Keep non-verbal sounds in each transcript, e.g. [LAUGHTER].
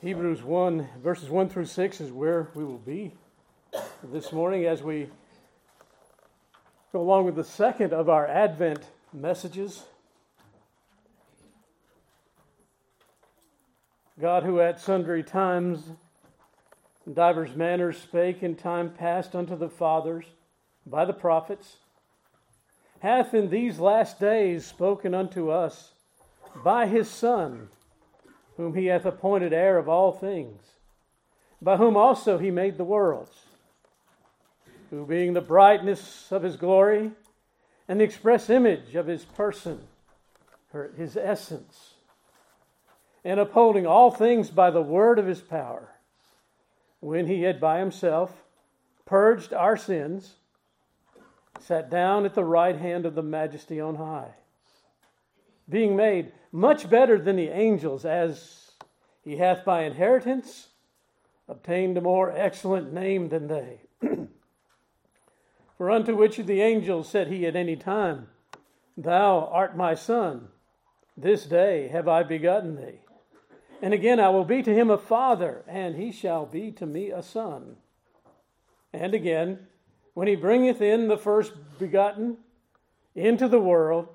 Hebrews 1, verses 1 through 6 is where we will be this morning as we go along with the second of our Advent messages. God, who at sundry times in divers manners spake in time past unto the fathers by the prophets, hath in these last days spoken unto us by his Son whom he hath appointed heir of all things, by whom also he made the worlds, who being the brightness of his glory and the express image of his person, his essence, and upholding all things by the word of his power, when he had by himself purged our sins, sat down at the right hand of the majesty on high being made much better than the angels, as he hath by inheritance obtained a more excellent name than they. [CLEARS THROAT] For unto which of the angels said he at any time, Thou art my son, this day have I begotten thee. And again, I will be to him a father, and he shall be to me a son. And again, when he bringeth in the first begotten into the world,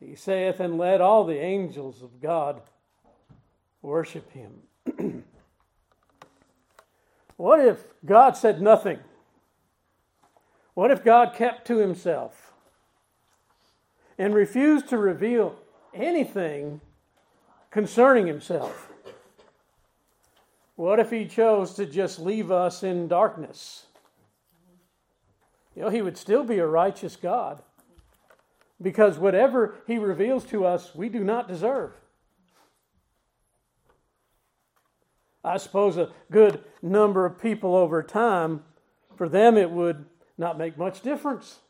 he saith, And let all the angels of God worship him. [CLEARS THROAT] what if God said nothing? What if God kept to himself and refused to reveal anything concerning himself? What if he chose to just leave us in darkness? You know, he would still be a righteous God because whatever he reveals to us, we do not deserve. I suppose a good number of people over time, for them it would not make much difference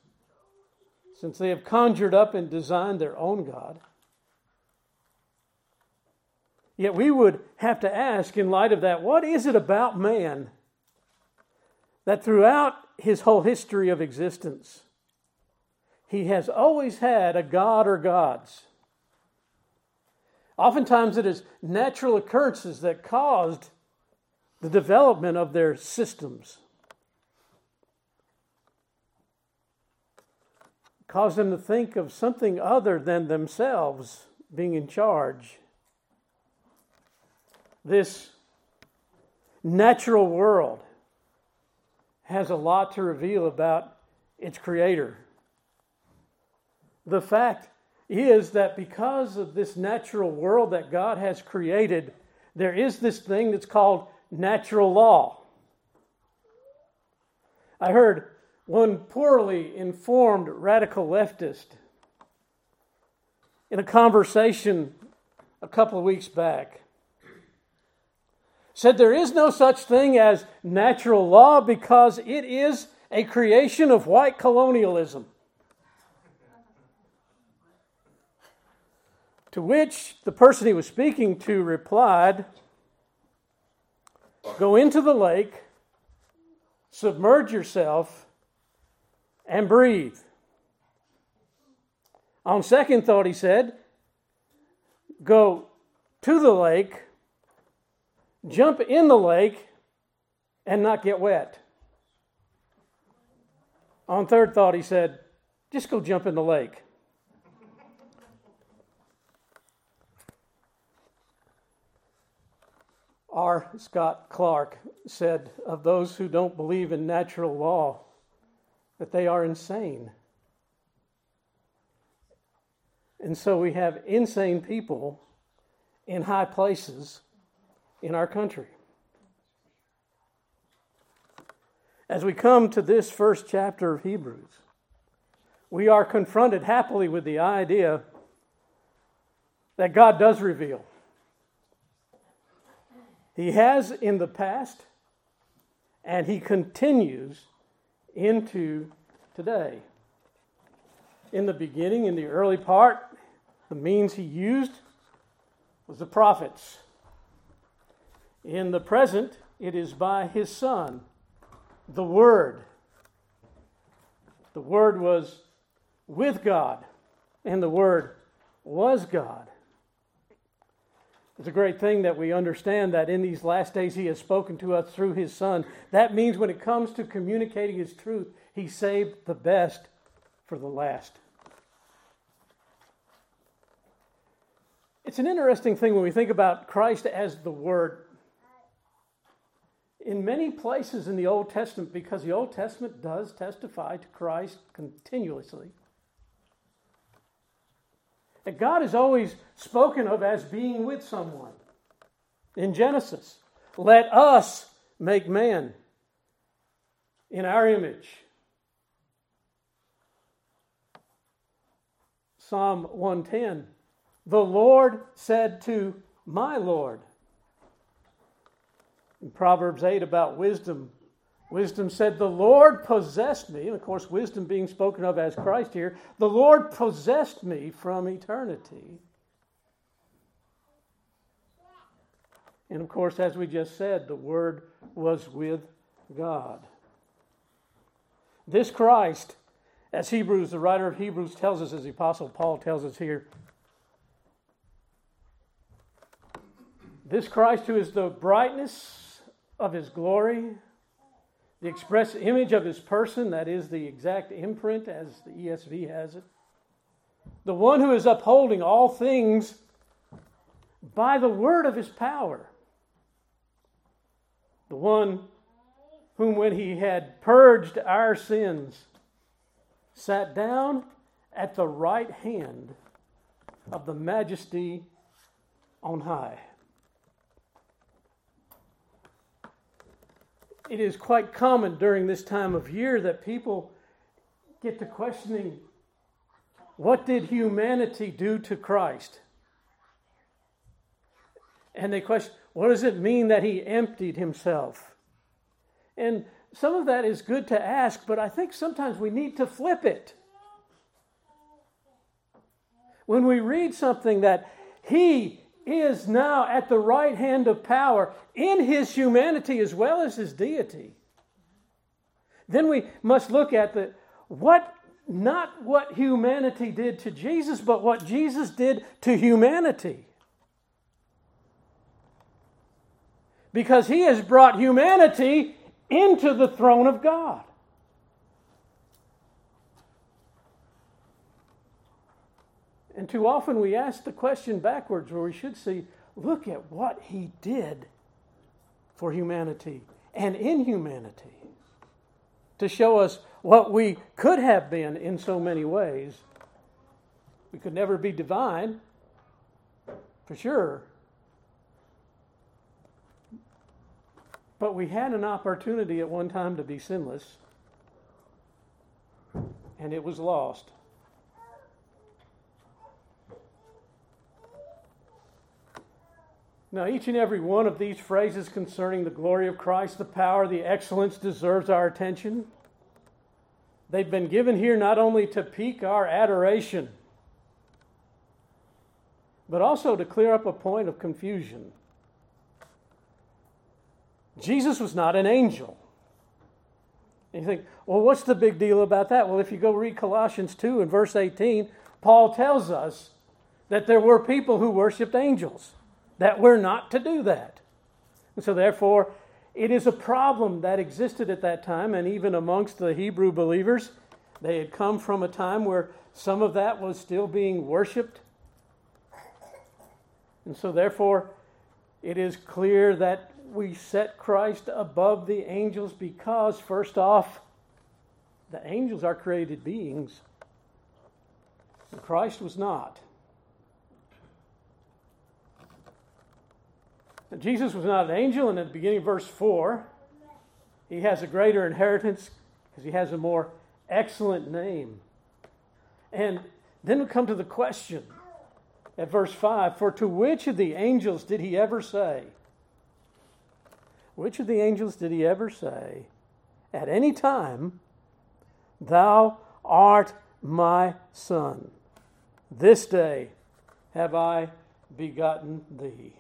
since they have conjured up and designed their own God. Yet we would have to ask, in light of that, what is it about man that throughout his whole history of existence, he has always had a god or gods. Oftentimes, it is natural occurrences that caused the development of their systems, caused them to think of something other than themselves being in charge. This natural world has a lot to reveal about its creator. The fact is that because of this natural world that God has created, there is this thing that's called natural law. I heard one poorly informed radical leftist in a conversation a couple of weeks back said there is no such thing as natural law because it is a creation of white colonialism. To which the person he was speaking to replied, Go into the lake, submerge yourself, and breathe. On second thought, he said, Go to the lake, jump in the lake, and not get wet. On third thought, he said, Just go jump in the lake. R. Scott Clark said of those who don't believe in natural law that they are insane. And so we have insane people in high places in our country. As we come to this first chapter of Hebrews, we are confronted happily with the idea that God does reveal. He has in the past, and he continues into today. In the beginning, in the early part, the means he used was the prophets. In the present, it is by his Son, the Word. The Word was with God, and the Word was God. It's a great thing that we understand that in these last days He has spoken to us through His Son. That means when it comes to communicating His truth, He saved the best for the last. It's an interesting thing when we think about Christ as the Word. In many places in the Old Testament, because the Old Testament does testify to Christ continuously, that God is always spoken of as being with someone. In Genesis, let us make man in our image. Psalm 110 The Lord said to my Lord. In Proverbs 8 about wisdom, Wisdom said, The Lord possessed me. And of course, wisdom being spoken of as Christ here, the Lord possessed me from eternity. And of course, as we just said, the Word was with God. This Christ, as Hebrews, the writer of Hebrews tells us, as the Apostle Paul tells us here, this Christ who is the brightness of his glory the express image of his person, that is the exact imprint as the ESV has it. The one who is upholding all things by the word of his power. The one whom, when he had purged our sins, sat down at the right hand of the majesty on high. It is quite common during this time of year that people get to questioning what did humanity do to Christ? And they question, what does it mean that he emptied himself? And some of that is good to ask, but I think sometimes we need to flip it. When we read something that he is now at the right hand of power in his humanity as well as his deity. Then we must look at the what not what humanity did to Jesus, but what Jesus did to humanity. Because he has brought humanity into the throne of God. And too often we ask the question backwards where we should see, look at what he did for humanity and in humanity to show us what we could have been in so many ways. We could never be divine, for sure. But we had an opportunity at one time to be sinless, and it was lost. Now, each and every one of these phrases concerning the glory of Christ, the power, the excellence deserves our attention. They've been given here not only to pique our adoration, but also to clear up a point of confusion. Jesus was not an angel. And you think, well, what's the big deal about that? Well, if you go read Colossians 2 and verse 18, Paul tells us that there were people who worshiped angels that we're not to do that. And so, therefore, it is a problem that existed at that time, and even amongst the Hebrew believers. They had come from a time where some of that was still being worshiped. And so, therefore, it is clear that we set Christ above the angels because, first off, the angels are created beings, and Christ was not. Jesus was not an angel, and at the beginning of verse 4, he has a greater inheritance because he has a more excellent name. And then we come to the question at verse 5 For to which of the angels did he ever say? Which of the angels did he ever say, at any time, Thou art my son? This day have I begotten thee.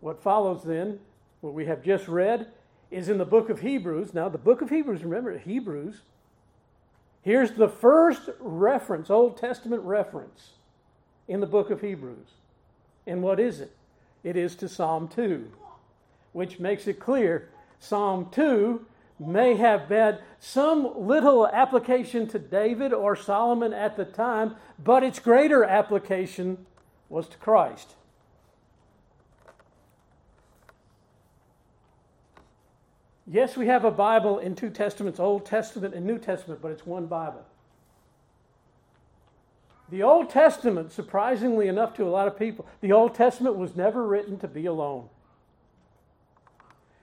What follows then, what we have just read, is in the book of Hebrews. Now, the book of Hebrews, remember, Hebrews. Here's the first reference, Old Testament reference, in the book of Hebrews. And what is it? It is to Psalm 2, which makes it clear Psalm 2 may have had some little application to David or Solomon at the time, but its greater application was to Christ. Yes, we have a Bible in two testaments, Old Testament and New Testament, but it's one Bible. The Old Testament, surprisingly enough to a lot of people, the Old Testament was never written to be alone.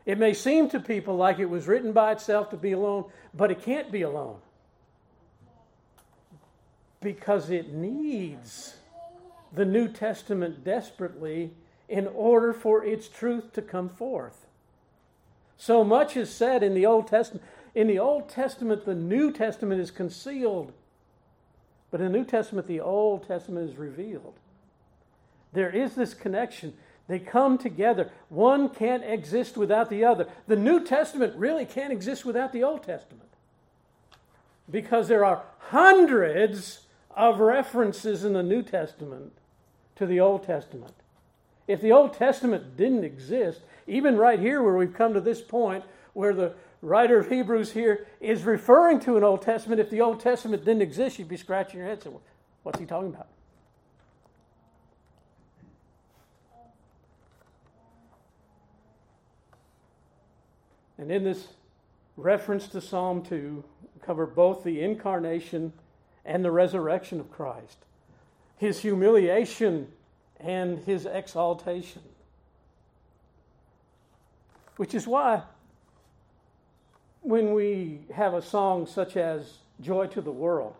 It may seem to people like it was written by itself to be alone, but it can't be alone. Because it needs the New Testament desperately in order for its truth to come forth. So much is said in the Old Testament. In the Old Testament, the New Testament is concealed. But in the New Testament, the Old Testament is revealed. There is this connection. They come together. One can't exist without the other. The New Testament really can't exist without the Old Testament because there are hundreds of references in the New Testament to the Old Testament. If the Old Testament didn't exist, even right here where we've come to this point where the writer of Hebrews here is referring to an Old Testament, if the Old Testament didn't exist, you'd be scratching your head saying, What's he talking about? And in this reference to Psalm 2, cover both the incarnation and the resurrection of Christ, his humiliation and his exaltation. Which is why when we have a song such as Joy to the World,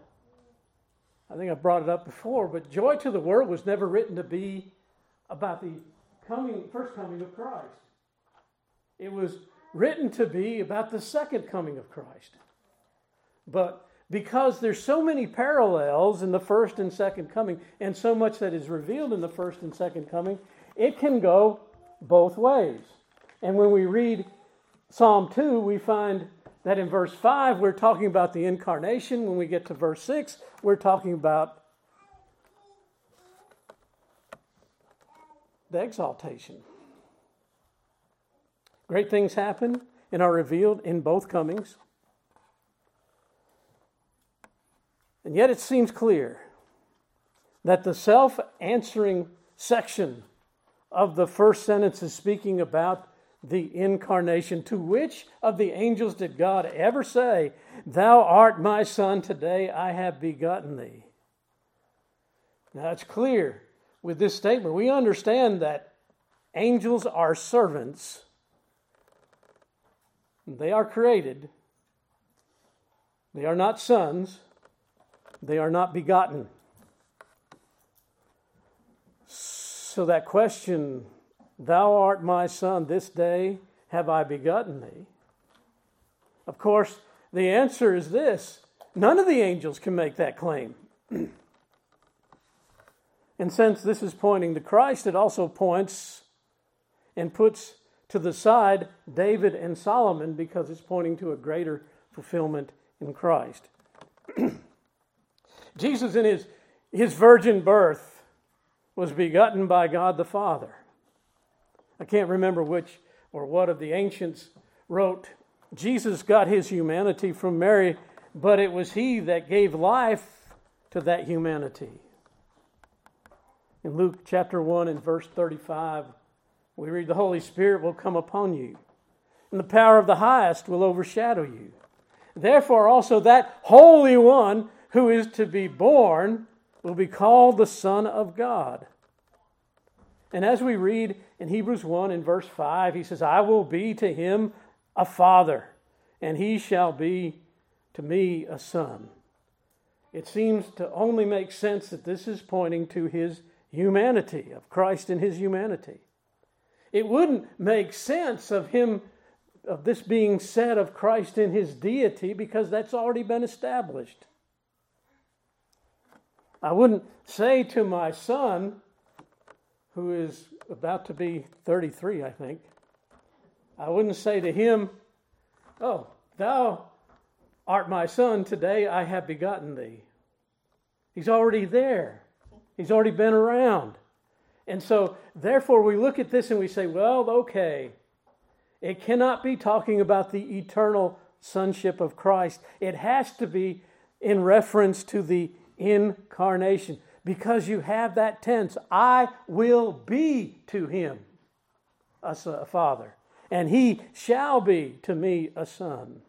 I think I brought it up before, but Joy to the World was never written to be about the coming, first coming of Christ. It was written to be about the second coming of Christ. But because there's so many parallels in the first and second coming, and so much that is revealed in the first and second coming, it can go both ways. And when we read Psalm 2, we find that in verse 5, we're talking about the incarnation. When we get to verse 6, we're talking about the exaltation. Great things happen and are revealed in both comings. And yet it seems clear that the self answering section of the first sentence is speaking about the incarnation. To which of the angels did God ever say, Thou art my son, today I have begotten thee? Now it's clear with this statement. We understand that angels are servants they are created. They are not sons. They are not begotten. So that question, Thou art my son, this day have I begotten thee. Of course, the answer is this none of the angels can make that claim. [CLEARS THROAT] and since this is pointing to Christ, it also points and puts to the side David and Solomon because it's pointing to a greater fulfillment in Christ. [CLEARS THROAT] Jesus, in his, his virgin birth, was begotten by God the Father. I can't remember which or what of the ancients wrote Jesus got his humanity from Mary, but it was he that gave life to that humanity. In Luke chapter 1 and verse 35, we read, The Holy Spirit will come upon you, and the power of the highest will overshadow you. Therefore, also that Holy One who is to be born will be called the Son of God. And as we read in Hebrews 1 in verse 5, he says, I will be to him a father, and he shall be to me a son. It seems to only make sense that this is pointing to his humanity, of Christ in his humanity. It wouldn't make sense of him of this being said of Christ in his deity because that's already been established. I wouldn't say to my son, who is about to be 33, I think, I wouldn't say to him, Oh, thou art my son, today I have begotten thee. He's already there. He's already been around. And so, therefore, we look at this and we say, well, okay, it cannot be talking about the eternal sonship of Christ. It has to be in reference to the incarnation because you have that tense I will be to him a father, and he shall be to me a son.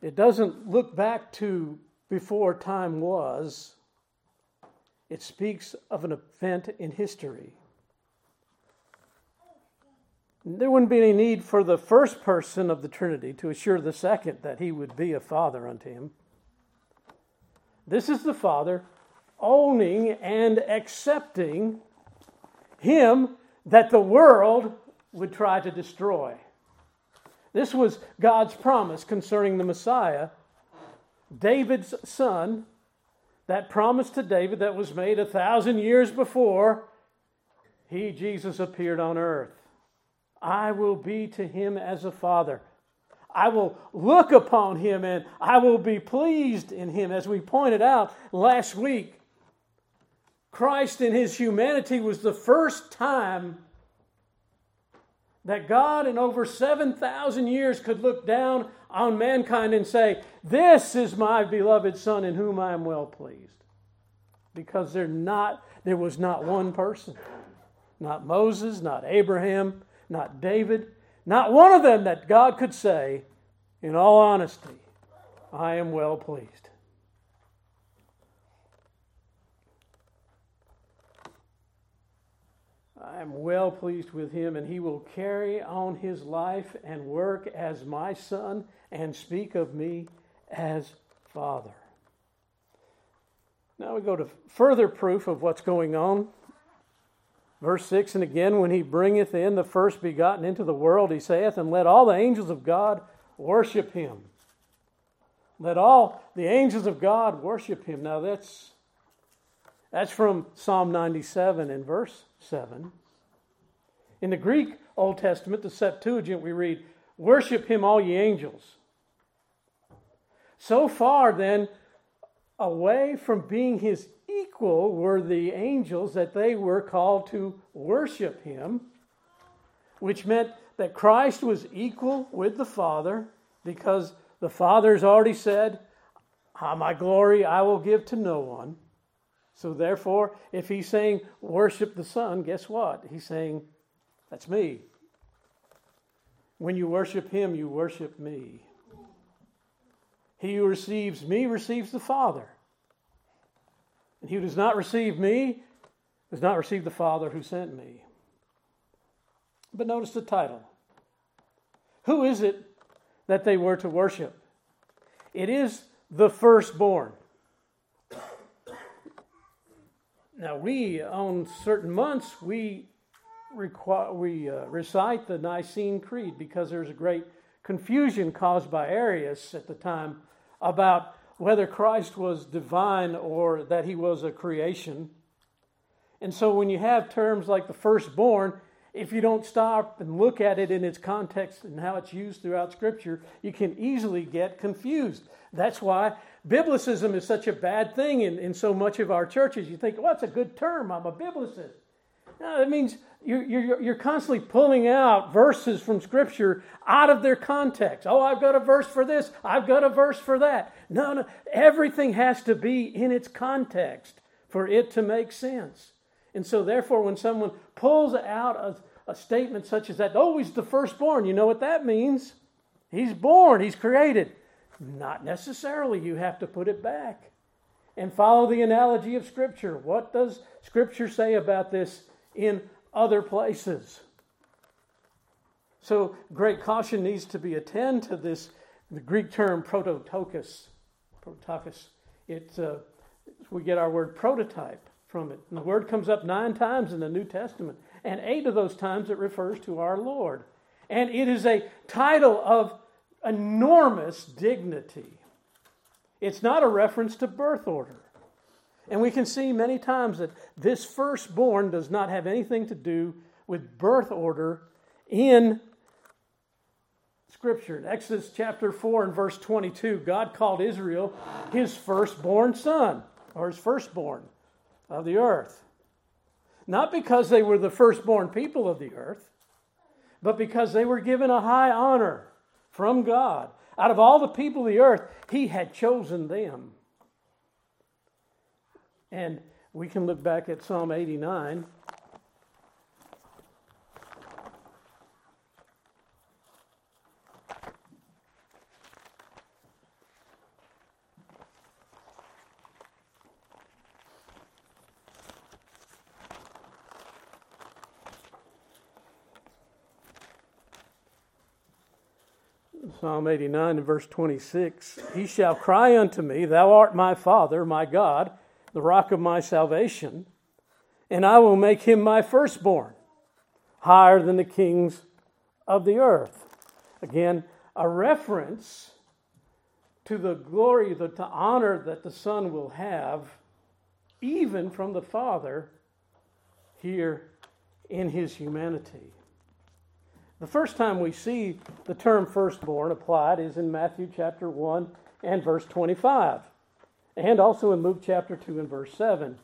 It doesn't look back to before time was, it speaks of an event in history. There wouldn't be any need for the first person of the Trinity to assure the second that he would be a father unto him. This is the Father owning and accepting him that the world would try to destroy. This was God's promise concerning the Messiah, David's son, that promise to David that was made a thousand years before he, Jesus, appeared on earth. I will be to him as a father. I will look upon him and I will be pleased in him. As we pointed out last week, Christ in his humanity was the first time that God in over 7,000 years could look down on mankind and say, This is my beloved Son in whom I am well pleased. Because there, not, there was not one person, not Moses, not Abraham, not David, not one of them that God could say, in all honesty, I am well pleased. I am well pleased with him, and he will carry on his life and work as my son and speak of me as father. Now we go to further proof of what's going on Verse 6 And again, when he bringeth in the first begotten into the world, he saith, And let all the angels of God worship him. Let all the angels of God worship him. Now that's that's from Psalm 97 and verse 7. In the Greek Old Testament, the Septuagint, we read, Worship him, all ye angels. So far, then, away from being his equal were the angels that they were called to worship him, which meant that Christ was equal with the Father because the Father's already said, ah, My glory I will give to no one. So, therefore, if he's saying worship the Son, guess what? He's saying, That's me. When you worship him, you worship me. He who receives me receives the Father. And he who does not receive me does not receive the Father who sent me. But notice the title. Who is it that they were to worship? It is the firstborn. Now, we, on certain months, we, we uh, recite the Nicene Creed because there's a great confusion caused by Arius at the time about whether Christ was divine or that he was a creation. And so when you have terms like the firstborn, if you don't stop and look at it in its context and how it's used throughout Scripture, you can easily get confused. That's why Biblicism is such a bad thing in, in so much of our churches. You think, well, that's a good term. I'm a Biblicist. No, that means you're, you're, you're constantly pulling out verses from Scripture out of their context. Oh, I've got a verse for this, I've got a verse for that. No, no, everything has to be in its context for it to make sense. And so, therefore, when someone pulls out a, a statement such as that, oh, he's the firstborn, you know what that means? He's born, he's created. Not necessarily. You have to put it back and follow the analogy of Scripture. What does Scripture say about this in other places. So great caution needs to be attend to this, the Greek term prototokos. Protokos. It, uh, we get our word prototype from it. And the word comes up nine times in the New Testament, and eight of those times it refers to our Lord. And it is a title of enormous dignity. It's not a reference to birth order. And we can see many times that this firstborn does not have anything to do with birth order in Scripture. In Exodus chapter 4 and verse 22, God called Israel his firstborn son, or his firstborn of the earth. Not because they were the firstborn people of the earth, but because they were given a high honor from God. Out of all the people of the earth, He had chosen them. And we can look back at Psalm 89 Psalm 89 and verse 26 He shall cry unto me, Thou art my Father, my God, the rock of my salvation, and I will make him my firstborn, higher than the kings of the earth. Again, a reference to the glory, the, the honor that the Son will have, even from the Father, here in his humanity. The first time we see the term firstborn applied is in Matthew chapter 1 and verse 25, and also in Luke chapter 2 and verse 7.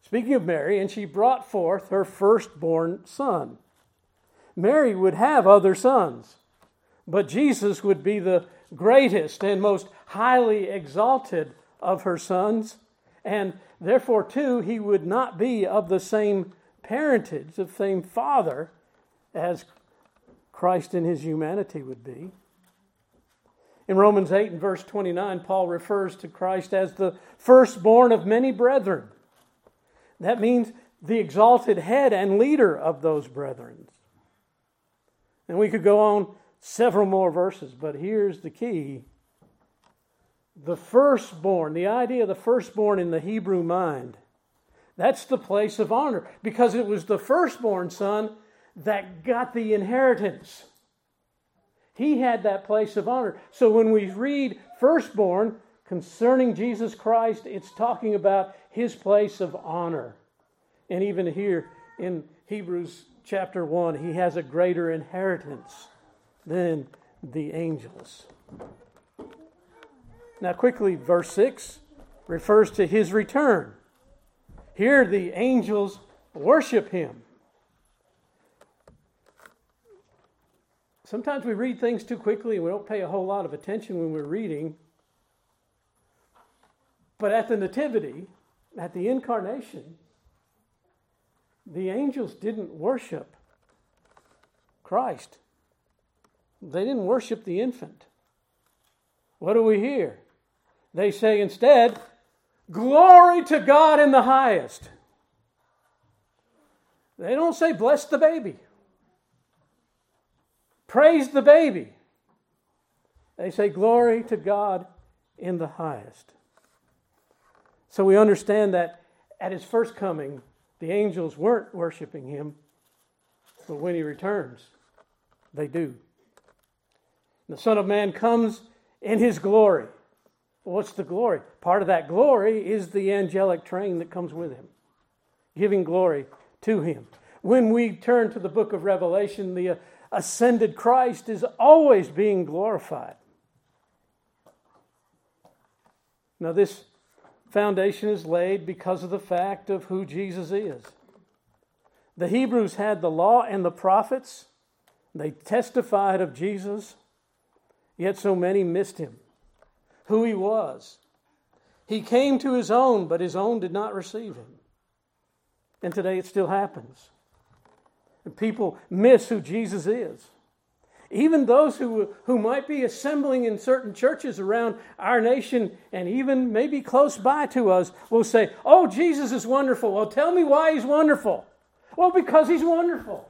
Speaking of Mary, and she brought forth her firstborn son. Mary would have other sons, but Jesus would be the greatest and most highly exalted of her sons, and therefore, too, he would not be of the same parentage, the same father as Christ in his humanity would be. In Romans 8 and verse 29, Paul refers to Christ as the firstborn of many brethren. That means the exalted head and leader of those brethren. And we could go on several more verses, but here's the key. The firstborn, the idea of the firstborn in the Hebrew mind, that's the place of honor because it was the firstborn son that got the inheritance. He had that place of honor. So when we read firstborn concerning Jesus Christ, it's talking about his place of honor. And even here in Hebrews chapter 1, he has a greater inheritance than the angels. Now, quickly, verse 6 refers to his return. Here, the angels worship him. Sometimes we read things too quickly and we don't pay a whole lot of attention when we're reading. But at the Nativity, at the Incarnation, the angels didn't worship Christ. They didn't worship the infant. What do we hear? They say instead, Glory to God in the highest. They don't say, Bless the baby. Praise the baby. They say, Glory to God in the highest. So we understand that at his first coming, the angels weren't worshiping him, but when he returns, they do. The Son of Man comes in his glory. what's the glory? Part of that glory is the angelic train that comes with him, giving glory to him. When we turn to the book of Revelation, the ascended Christ is always being glorified. Now, this foundation is laid because of the fact of who Jesus is. The Hebrews had the law and the prophets, they testified of Jesus, yet so many missed him, who he was. He came to his own, but his own did not receive him. And today it still happens. People miss who Jesus is. Even those who, who might be assembling in certain churches around our nation and even maybe close by to us will say, Oh, Jesus is wonderful. Well, tell me why he's wonderful. Well, because he's wonderful.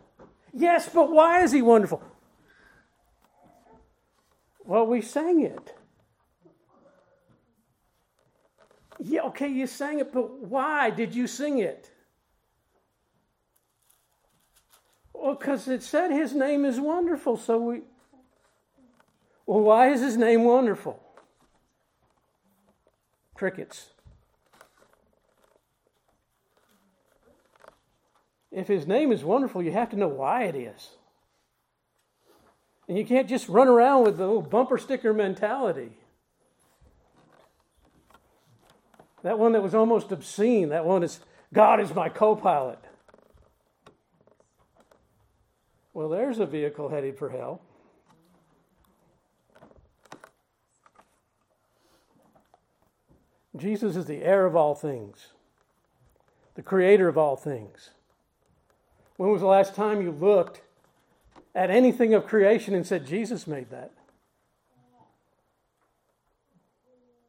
Yes, but why is he wonderful? Well, we sang it. Yeah, okay, you sang it, but why did you sing it? Well, because it said his name is wonderful, so we. Well, why is his name wonderful? Crickets. If his name is wonderful, you have to know why it is. And you can't just run around with the little bumper sticker mentality. That one that was almost obscene, that one is God is my co pilot. Well, there's a vehicle headed for hell. Jesus is the heir of all things, the creator of all things. When was the last time you looked at anything of creation and said, Jesus made that?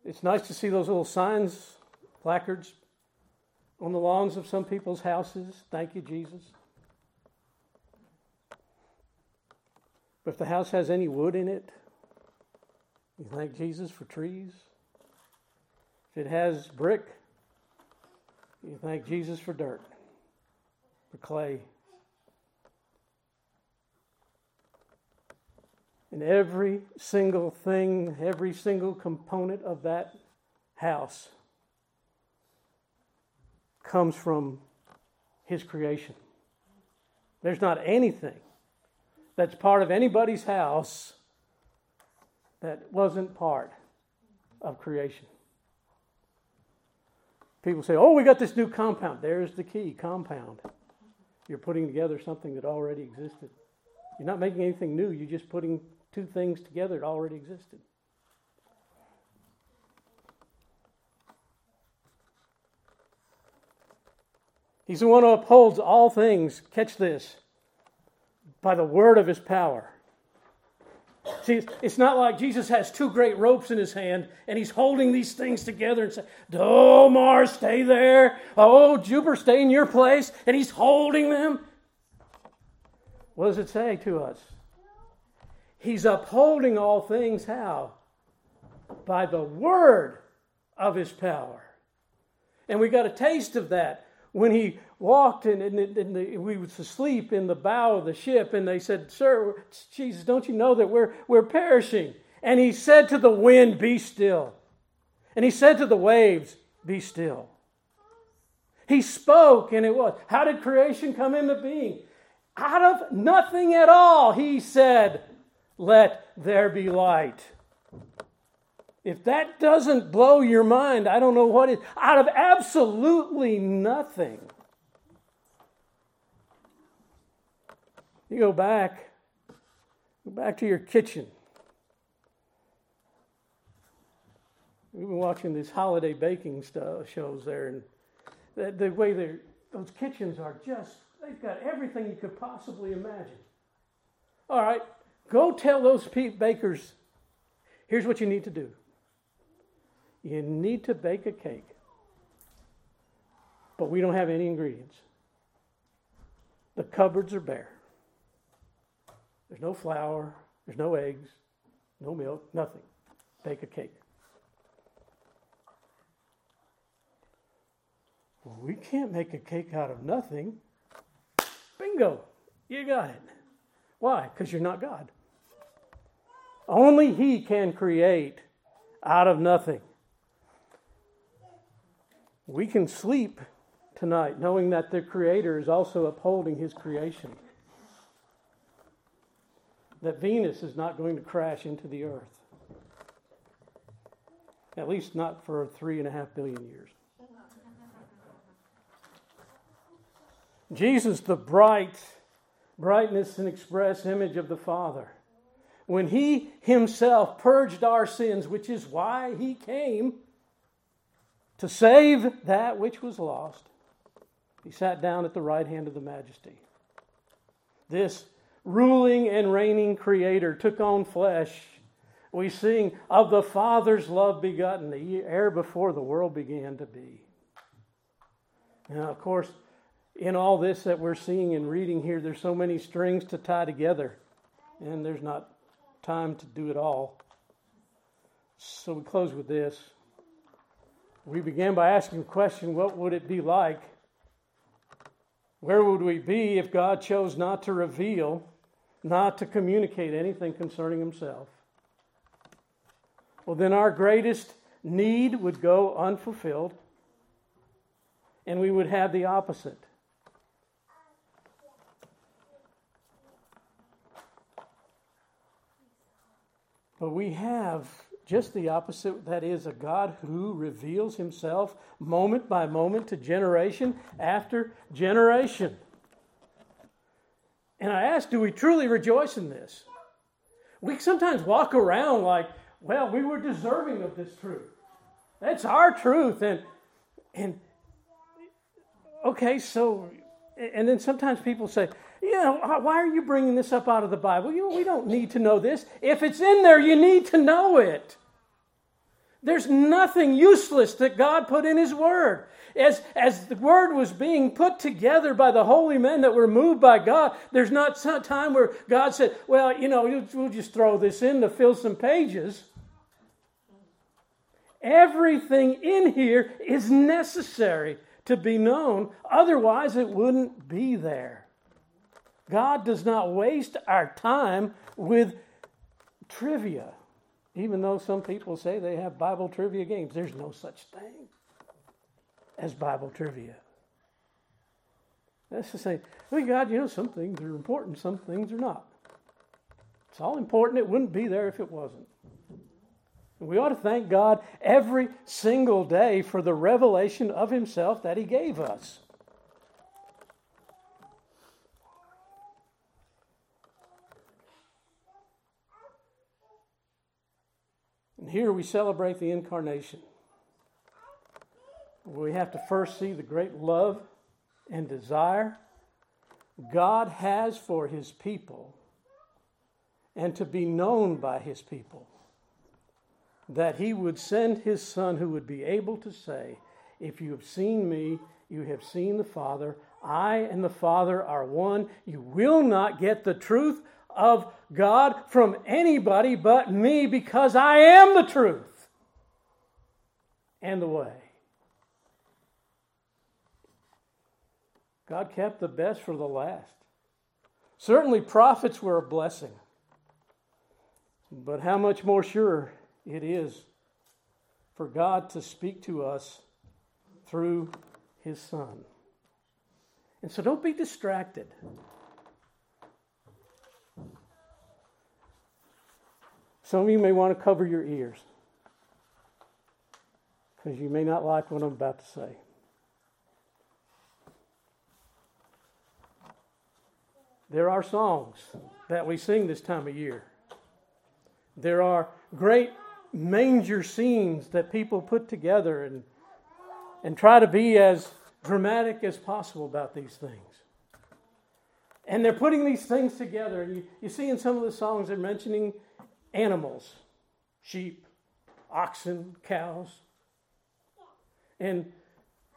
It's nice to see those little signs, placards on the lawns of some people's houses. Thank you, Jesus. But if the house has any wood in it, you thank Jesus for trees. If it has brick, you thank Jesus for dirt, for clay. And every single thing, every single component of that house comes from His creation. There's not anything that's part of anybody's house that wasn't part of creation. People say, oh, we got this new compound. There's the key compound. You're putting together something that already existed. You're not making anything new, you're just putting two things together that already existed. He's the one who upholds all things, catch this, by the word of his power. See, it's not like Jesus has two great ropes in his hand and he's holding these things together and saying, Oh, Mars, stay there. Oh, Jupiter, stay in your place. And he's holding them. What does it say to us? He's upholding all things how? By the word of his power. And we got a taste of that when he walked and, we was asleep in the bow of the ship and they said sir jesus don't you know that we're, we're perishing and he said to the wind be still and he said to the waves be still he spoke and it was how did creation come into being out of nothing at all he said let there be light if that doesn't blow your mind, I don't know what is. Out of absolutely nothing. You go back, go back to your kitchen. We've been watching these holiday baking stuff, shows there, and the, the way those kitchens are just, they've got everything you could possibly imagine. All right, go tell those bakers here's what you need to do you need to bake a cake, but we don't have any ingredients. The cupboards are bare. There's no flour, there's no eggs, no milk, nothing. Bake a cake. Well, we can't make a cake out of nothing. Bingo, you got it. Why? Because you're not God. Only He can create out of nothing. We can sleep tonight knowing that the Creator is also upholding His creation. That Venus is not going to crash into the earth. At least not for three and a half billion years. Jesus, the bright, brightness and express image of the Father, when He Himself purged our sins, which is why He came to save that which was lost, he sat down at the right hand of the majesty. This ruling and reigning creator took on flesh. We sing of the Father's love begotten, the heir before the world began to be. Now, of course, in all this that we're seeing and reading here, there's so many strings to tie together, and there's not time to do it all. So we close with this we began by asking the question what would it be like? Where would we be if God chose not to reveal, not to communicate anything concerning Himself? Well, then our greatest need would go unfulfilled, and we would have the opposite. But we have just the opposite that is, a God who reveals himself moment by moment to generation after generation. And I ask, do we truly rejoice in this? We sometimes walk around like, well, we were deserving of this truth. That's our truth. And, and okay, so, and then sometimes people say, you know, why are you bringing this up out of the Bible? You know, we don't need to know this. If it's in there, you need to know it. There's nothing useless that God put in His Word. As, as the Word was being put together by the holy men that were moved by God, there's not some time where God said, Well, you know, we'll just throw this in to fill some pages. Everything in here is necessary to be known, otherwise, it wouldn't be there. God does not waste our time with trivia. Even though some people say they have Bible trivia games, there's no such thing as Bible trivia. That's to say, well, God, you know, some things are important, some things are not. It's all important. It wouldn't be there if it wasn't. We ought to thank God every single day for the revelation of Himself that He gave us. And here we celebrate the incarnation. We have to first see the great love and desire God has for his people and to be known by his people. That he would send his son who would be able to say, If you have seen me, you have seen the Father. I and the Father are one. You will not get the truth of God from anybody but me because I am the truth and the way. God kept the best for the last. Certainly, prophets were a blessing. But how much more sure it is for God to speak to us through His Son. And so don't be distracted. Some of you may want to cover your ears because you may not like what I'm about to say. There are songs that we sing this time of year. There are great manger scenes that people put together and, and try to be as dramatic as possible about these things. And they're putting these things together. And you, you see in some of the songs, they're mentioning animals sheep, oxen, cows. And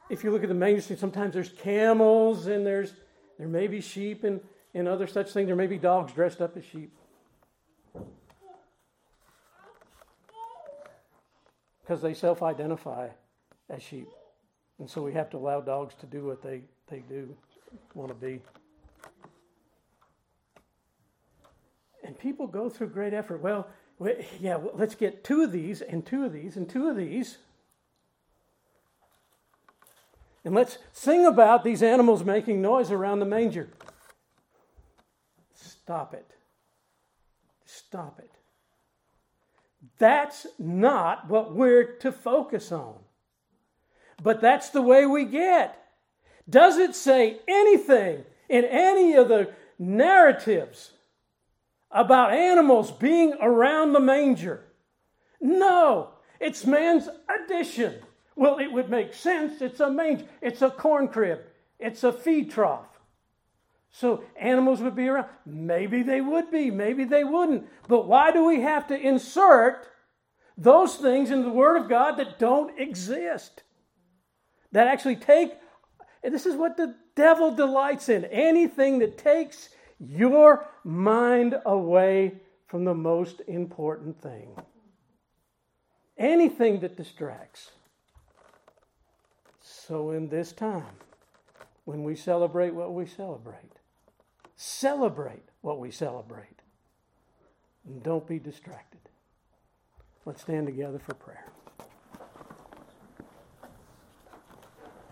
if you look at the manger sometimes there's camels and there's there may be sheep and, and other such things. There may be dogs dressed up as sheep. Because they self identify as sheep. And so we have to allow dogs to do what they, they do, want to be. And people go through great effort. Well, yeah, let's get two of these and two of these and two of these. And let's sing about these animals making noise around the manger. Stop it. Stop it. That's not what we're to focus on. But that's the way we get. Does it say anything in any of the narratives about animals being around the manger. No, it's man's addition. Well, it would make sense. It's a manger, it's a corn crib, it's a feed trough. So animals would be around. Maybe they would be, maybe they wouldn't. But why do we have to insert those things in the Word of God that don't exist? That actually take, this is what the devil delights in anything that takes your mind away from the most important thing. Anything that distracts. So, in this time, when we celebrate what we celebrate, celebrate what we celebrate. And don't be distracted. Let's stand together for prayer.